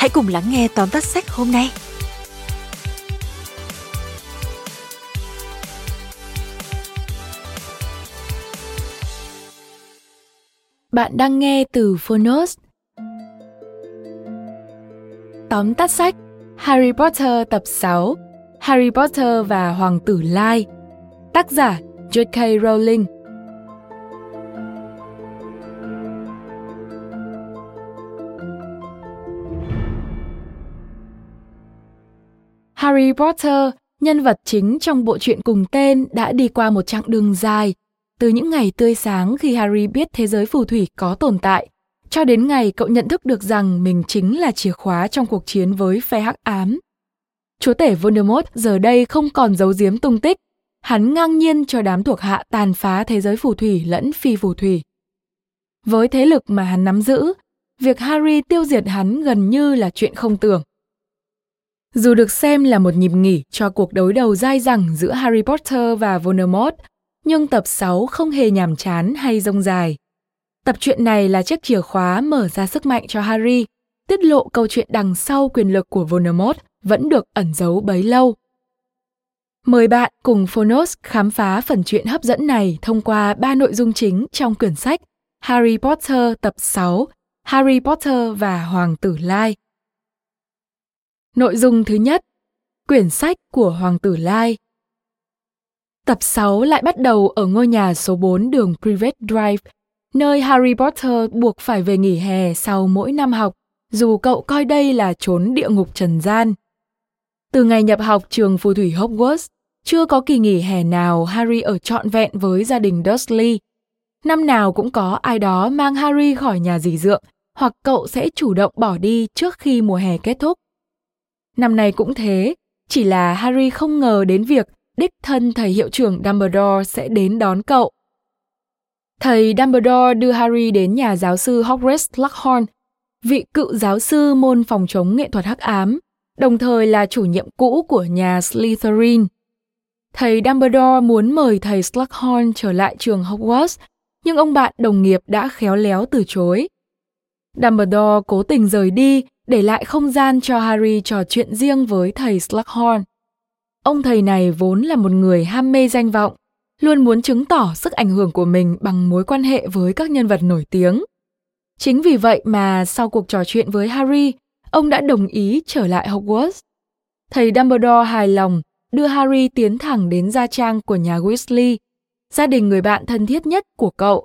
hãy cùng lắng nghe tóm tắt sách hôm nay. Bạn đang nghe từ Phonos. Tóm tắt sách, Harry Potter tập 6 Harry Potter và Hoàng tử Lai Tác giả J.K. Rowling Harry Potter, nhân vật chính trong bộ truyện cùng tên đã đi qua một chặng đường dài, từ những ngày tươi sáng khi Harry biết thế giới phù thủy có tồn tại, cho đến ngày cậu nhận thức được rằng mình chính là chìa khóa trong cuộc chiến với phe hắc ám. Chúa tể Voldemort giờ đây không còn giấu giếm tung tích, hắn ngang nhiên cho đám thuộc hạ tàn phá thế giới phù thủy lẫn phi phù thủy. Với thế lực mà hắn nắm giữ, việc Harry tiêu diệt hắn gần như là chuyện không tưởng. Dù được xem là một nhịp nghỉ cho cuộc đối đầu dai dẳng giữa Harry Potter và Voldemort, nhưng tập 6 không hề nhàm chán hay rông dài. Tập truyện này là chiếc chìa khóa mở ra sức mạnh cho Harry, tiết lộ câu chuyện đằng sau quyền lực của Voldemort vẫn được ẩn giấu bấy lâu. Mời bạn cùng Phonos khám phá phần truyện hấp dẫn này thông qua ba nội dung chính trong quyển sách Harry Potter tập 6, Harry Potter và Hoàng tử Lai. Nội dung thứ nhất, quyển sách của Hoàng tử Lai. Tập 6 lại bắt đầu ở ngôi nhà số 4 đường Privet Drive, nơi Harry Potter buộc phải về nghỉ hè sau mỗi năm học, dù cậu coi đây là chốn địa ngục trần gian. Từ ngày nhập học trường phù thủy Hogwarts, chưa có kỳ nghỉ hè nào Harry ở trọn vẹn với gia đình Dursley. Năm nào cũng có ai đó mang Harry khỏi nhà dì dượng, hoặc cậu sẽ chủ động bỏ đi trước khi mùa hè kết thúc. Năm nay cũng thế, chỉ là Harry không ngờ đến việc đích thân thầy hiệu trưởng Dumbledore sẽ đến đón cậu. Thầy Dumbledore đưa Harry đến nhà giáo sư Hogwarts Slughorn, vị cựu giáo sư môn phòng chống nghệ thuật hắc ám, đồng thời là chủ nhiệm cũ của nhà Slytherin. Thầy Dumbledore muốn mời thầy Slughorn trở lại trường Hogwarts, nhưng ông bạn đồng nghiệp đã khéo léo từ chối. Dumbledore cố tình rời đi để lại không gian cho Harry trò chuyện riêng với thầy Slughorn. Ông thầy này vốn là một người ham mê danh vọng, luôn muốn chứng tỏ sức ảnh hưởng của mình bằng mối quan hệ với các nhân vật nổi tiếng. Chính vì vậy mà sau cuộc trò chuyện với Harry, ông đã đồng ý trở lại Hogwarts. Thầy Dumbledore hài lòng đưa Harry tiến thẳng đến gia trang của nhà Weasley, gia đình người bạn thân thiết nhất của cậu.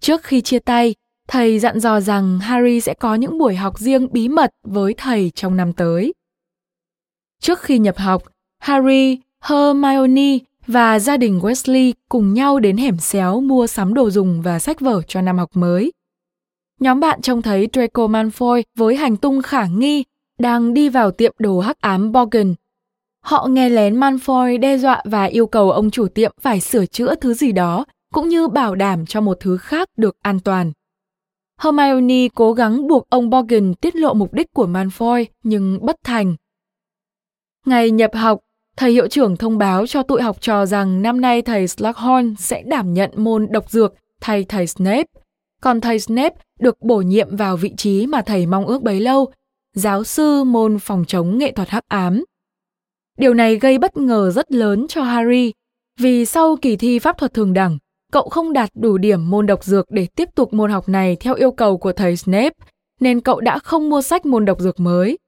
Trước khi chia tay, thầy dặn dò rằng Harry sẽ có những buổi học riêng bí mật với thầy trong năm tới. Trước khi nhập học, Harry, Hermione và gia đình Wesley cùng nhau đến hẻm xéo mua sắm đồ dùng và sách vở cho năm học mới. Nhóm bạn trông thấy Draco Malfoy với hành tung khả nghi đang đi vào tiệm đồ hắc ám Borgin. Họ nghe lén Malfoy đe dọa và yêu cầu ông chủ tiệm phải sửa chữa thứ gì đó, cũng như bảo đảm cho một thứ khác được an toàn. Hermione cố gắng buộc ông Borgin tiết lộ mục đích của Malfoy nhưng bất thành. Ngày nhập học, thầy hiệu trưởng thông báo cho tụi học trò rằng năm nay thầy Slughorn sẽ đảm nhận môn độc dược thay thầy Snape. Còn thầy Snape được bổ nhiệm vào vị trí mà thầy mong ước bấy lâu, giáo sư môn phòng chống nghệ thuật hắc ám. Điều này gây bất ngờ rất lớn cho Harry, vì sau kỳ thi pháp thuật thường đẳng, cậu không đạt đủ điểm môn độc dược để tiếp tục môn học này theo yêu cầu của thầy Snape, nên cậu đã không mua sách môn độc dược mới.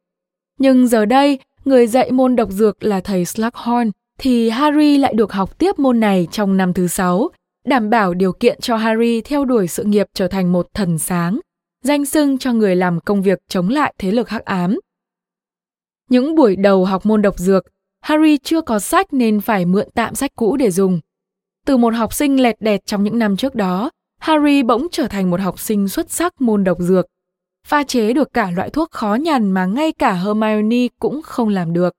Nhưng giờ đây, người dạy môn độc dược là thầy Slughorn, thì Harry lại được học tiếp môn này trong năm thứ sáu, đảm bảo điều kiện cho Harry theo đuổi sự nghiệp trở thành một thần sáng, danh xưng cho người làm công việc chống lại thế lực hắc ám. Những buổi đầu học môn độc dược, Harry chưa có sách nên phải mượn tạm sách cũ để dùng. Từ một học sinh lẹt đẹt trong những năm trước đó, Harry bỗng trở thành một học sinh xuất sắc môn độc dược. Pha chế được cả loại thuốc khó nhằn mà ngay cả Hermione cũng không làm được.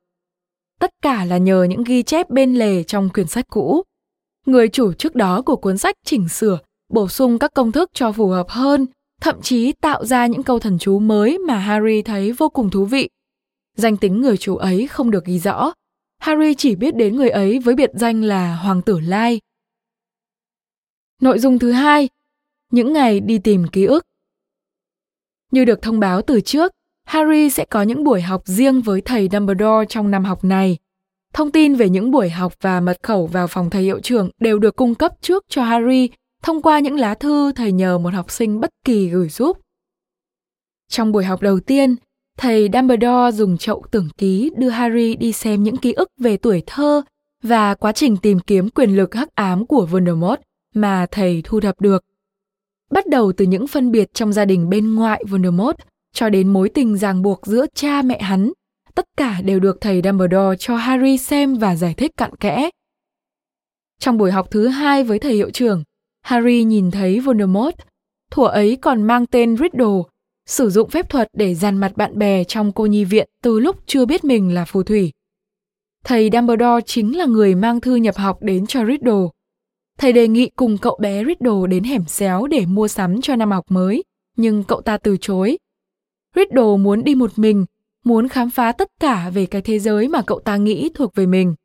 Tất cả là nhờ những ghi chép bên lề trong quyển sách cũ. Người chủ trước đó của cuốn sách chỉnh sửa, bổ sung các công thức cho phù hợp hơn, thậm chí tạo ra những câu thần chú mới mà Harry thấy vô cùng thú vị. Danh tính người chủ ấy không được ghi rõ. Harry chỉ biết đến người ấy với biệt danh là Hoàng tử Lai. Nội dung thứ hai, những ngày đi tìm ký ức. Như được thông báo từ trước, Harry sẽ có những buổi học riêng với thầy Dumbledore trong năm học này. Thông tin về những buổi học và mật khẩu vào phòng thầy hiệu trưởng đều được cung cấp trước cho Harry thông qua những lá thư thầy nhờ một học sinh bất kỳ gửi giúp. Trong buổi học đầu tiên, thầy Dumbledore dùng chậu tưởng ký đưa Harry đi xem những ký ức về tuổi thơ và quá trình tìm kiếm quyền lực hắc ám của Voldemort mà thầy thu thập được. Bắt đầu từ những phân biệt trong gia đình bên ngoại Voldemort cho đến mối tình ràng buộc giữa cha mẹ hắn, tất cả đều được thầy Dumbledore cho Harry xem và giải thích cặn kẽ. Trong buổi học thứ hai với thầy hiệu trưởng, Harry nhìn thấy Voldemort, Thủa ấy còn mang tên Riddle, sử dụng phép thuật để dàn mặt bạn bè trong cô nhi viện từ lúc chưa biết mình là phù thủy. Thầy Dumbledore chính là người mang thư nhập học đến cho Riddle. Thầy đề nghị cùng cậu bé Riddle đến hẻm xéo để mua sắm cho năm học mới, nhưng cậu ta từ chối. Riddle muốn đi một mình, muốn khám phá tất cả về cái thế giới mà cậu ta nghĩ thuộc về mình.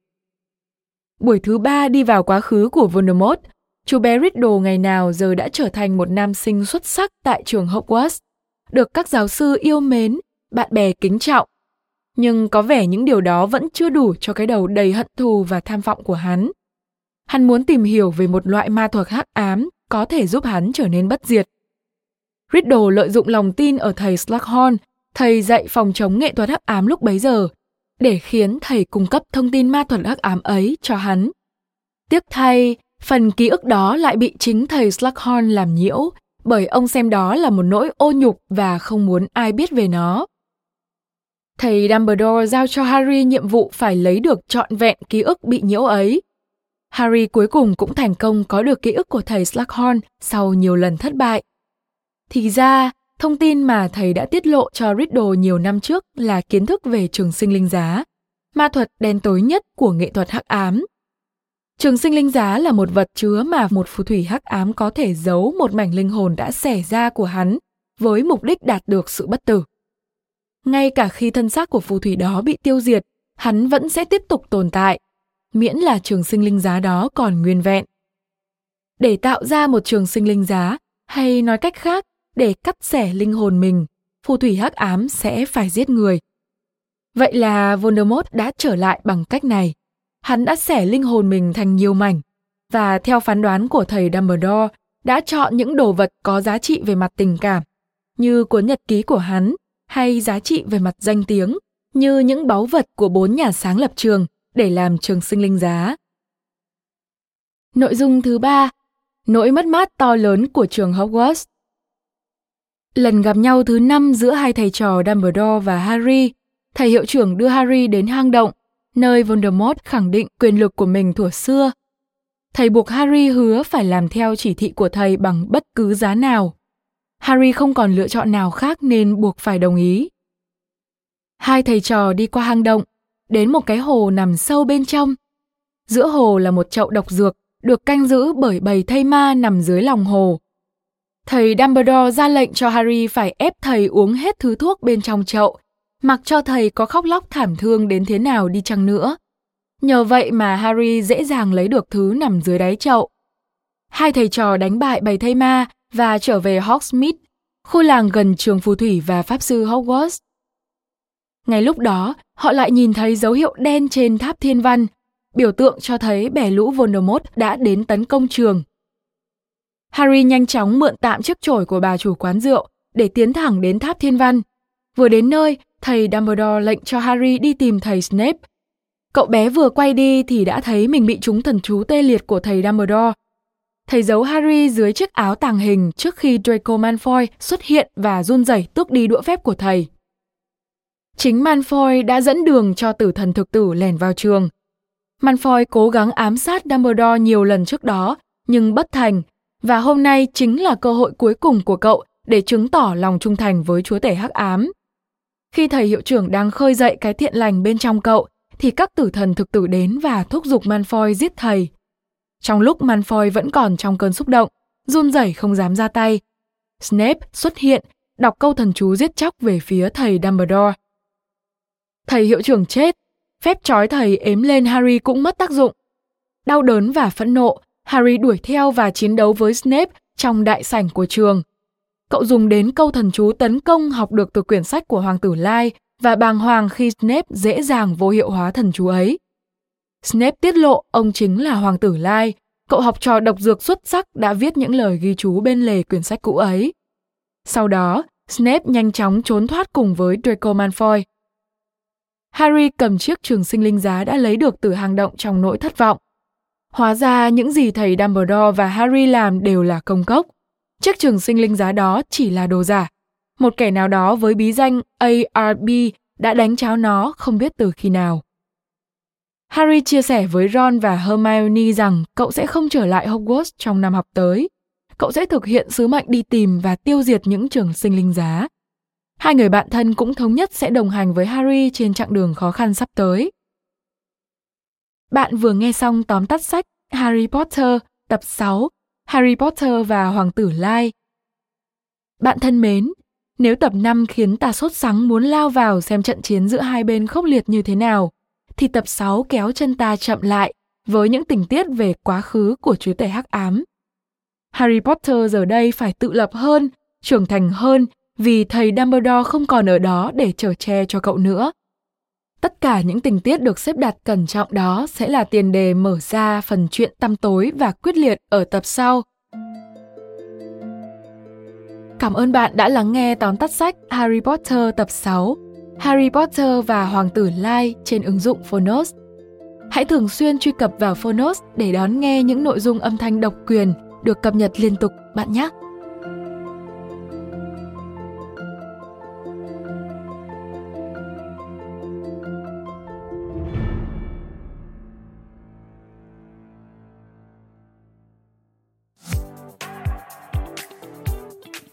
Buổi thứ ba đi vào quá khứ của Voldemort, chú bé Riddle ngày nào giờ đã trở thành một nam sinh xuất sắc tại trường Hogwarts, được các giáo sư yêu mến, bạn bè kính trọng. Nhưng có vẻ những điều đó vẫn chưa đủ cho cái đầu đầy hận thù và tham vọng của hắn. Hắn muốn tìm hiểu về một loại ma thuật hắc ám có thể giúp hắn trở nên bất diệt. Riddle lợi dụng lòng tin ở thầy Slughorn, thầy dạy phòng chống nghệ thuật hắc ám lúc bấy giờ, để khiến thầy cung cấp thông tin ma thuật hắc ám ấy cho hắn. Tiếc thay, phần ký ức đó lại bị chính thầy Slughorn làm nhiễu, bởi ông xem đó là một nỗi ô nhục và không muốn ai biết về nó. Thầy Dumbledore giao cho Harry nhiệm vụ phải lấy được trọn vẹn ký ức bị nhiễu ấy. Harry cuối cùng cũng thành công có được ký ức của thầy Slughorn sau nhiều lần thất bại. Thì ra, thông tin mà thầy đã tiết lộ cho Riddle nhiều năm trước là kiến thức về trường sinh linh giá, ma thuật đen tối nhất của nghệ thuật hắc ám. Trường sinh linh giá là một vật chứa mà một phù thủy hắc ám có thể giấu một mảnh linh hồn đã xẻ ra của hắn với mục đích đạt được sự bất tử. Ngay cả khi thân xác của phù thủy đó bị tiêu diệt, hắn vẫn sẽ tiếp tục tồn tại, miễn là trường sinh linh giá đó còn nguyên vẹn. Để tạo ra một trường sinh linh giá, hay nói cách khác, để cắt xẻ linh hồn mình, phù thủy hắc ám sẽ phải giết người. Vậy là Voldemort đã trở lại bằng cách này. Hắn đã xẻ linh hồn mình thành nhiều mảnh và theo phán đoán của thầy Dumbledore đã chọn những đồ vật có giá trị về mặt tình cảm như cuốn nhật ký của hắn hay giá trị về mặt danh tiếng như những báu vật của bốn nhà sáng lập trường để làm trường sinh linh giá. Nội dung thứ ba, nỗi mất mát to lớn của trường Hogwarts. Lần gặp nhau thứ năm giữa hai thầy trò Dumbledore và Harry, thầy hiệu trưởng đưa Harry đến hang động, nơi Voldemort khẳng định quyền lực của mình thuở xưa. Thầy buộc Harry hứa phải làm theo chỉ thị của thầy bằng bất cứ giá nào. Harry không còn lựa chọn nào khác nên buộc phải đồng ý. Hai thầy trò đi qua hang động, đến một cái hồ nằm sâu bên trong. Giữa hồ là một chậu độc dược được canh giữ bởi bầy thây ma nằm dưới lòng hồ. Thầy Dumbledore ra lệnh cho Harry phải ép thầy uống hết thứ thuốc bên trong chậu, mặc cho thầy có khóc lóc thảm thương đến thế nào đi chăng nữa. Nhờ vậy mà Harry dễ dàng lấy được thứ nằm dưới đáy chậu. Hai thầy trò đánh bại bầy thây ma và trở về Hogsmeade, khu làng gần trường phù thủy và pháp sư Hogwarts. Ngay lúc đó, họ lại nhìn thấy dấu hiệu đen trên tháp thiên văn, biểu tượng cho thấy bè lũ Voldemort đã đến tấn công trường. Harry nhanh chóng mượn tạm chiếc chổi của bà chủ quán rượu để tiến thẳng đến tháp thiên văn. Vừa đến nơi, thầy Dumbledore lệnh cho Harry đi tìm thầy Snape. Cậu bé vừa quay đi thì đã thấy mình bị trúng thần chú tê liệt của thầy Dumbledore. Thầy giấu Harry dưới chiếc áo tàng hình trước khi Draco Malfoy xuất hiện và run rẩy tước đi đũa phép của thầy. Chính Malfoy đã dẫn đường cho tử thần thực tử lẻn vào trường. Malfoy cố gắng ám sát Dumbledore nhiều lần trước đó, nhưng bất thành, và hôm nay chính là cơ hội cuối cùng của cậu để chứng tỏ lòng trung thành với chúa tể hắc ám. Khi thầy hiệu trưởng đang khơi dậy cái thiện lành bên trong cậu, thì các tử thần thực tử đến và thúc giục Malfoy giết thầy. Trong lúc Malfoy vẫn còn trong cơn xúc động, run rẩy không dám ra tay, Snape xuất hiện, đọc câu thần chú giết chóc về phía thầy Dumbledore. Thầy hiệu trưởng chết, phép trói thầy ếm lên Harry cũng mất tác dụng. Đau đớn và phẫn nộ, Harry đuổi theo và chiến đấu với Snape trong đại sảnh của trường. Cậu dùng đến câu thần chú tấn công học được từ quyển sách của Hoàng tử Lai và bàng hoàng khi Snape dễ dàng vô hiệu hóa thần chú ấy. Snape tiết lộ ông chính là Hoàng tử Lai, cậu học trò độc dược xuất sắc đã viết những lời ghi chú bên lề quyển sách cũ ấy. Sau đó, Snape nhanh chóng trốn thoát cùng với Draco Malfoy. Harry cầm chiếc trường sinh linh giá đã lấy được từ hang động trong nỗi thất vọng. Hóa ra những gì thầy Dumbledore và Harry làm đều là công cốc. Chiếc trường sinh linh giá đó chỉ là đồ giả. Một kẻ nào đó với bí danh ARB đã đánh cháo nó không biết từ khi nào. Harry chia sẻ với Ron và Hermione rằng cậu sẽ không trở lại Hogwarts trong năm học tới. Cậu sẽ thực hiện sứ mệnh đi tìm và tiêu diệt những trường sinh linh giá. Hai người bạn thân cũng thống nhất sẽ đồng hành với Harry trên chặng đường khó khăn sắp tới. Bạn vừa nghe xong tóm tắt sách Harry Potter tập 6 Harry Potter và Hoàng tử Lai. Bạn thân mến, nếu tập 5 khiến ta sốt sắng muốn lao vào xem trận chiến giữa hai bên khốc liệt như thế nào, thì tập 6 kéo chân ta chậm lại với những tình tiết về quá khứ của chúa tể hắc ám. Harry Potter giờ đây phải tự lập hơn, trưởng thành hơn vì thầy Dumbledore không còn ở đó để chở che cho cậu nữa. Tất cả những tình tiết được xếp đặt cẩn trọng đó sẽ là tiền đề mở ra phần chuyện tăm tối và quyết liệt ở tập sau. Cảm ơn bạn đã lắng nghe tóm tắt sách Harry Potter tập 6 Harry Potter và Hoàng tử Lai trên ứng dụng Phonos. Hãy thường xuyên truy cập vào Phonos để đón nghe những nội dung âm thanh độc quyền được cập nhật liên tục, bạn nhé.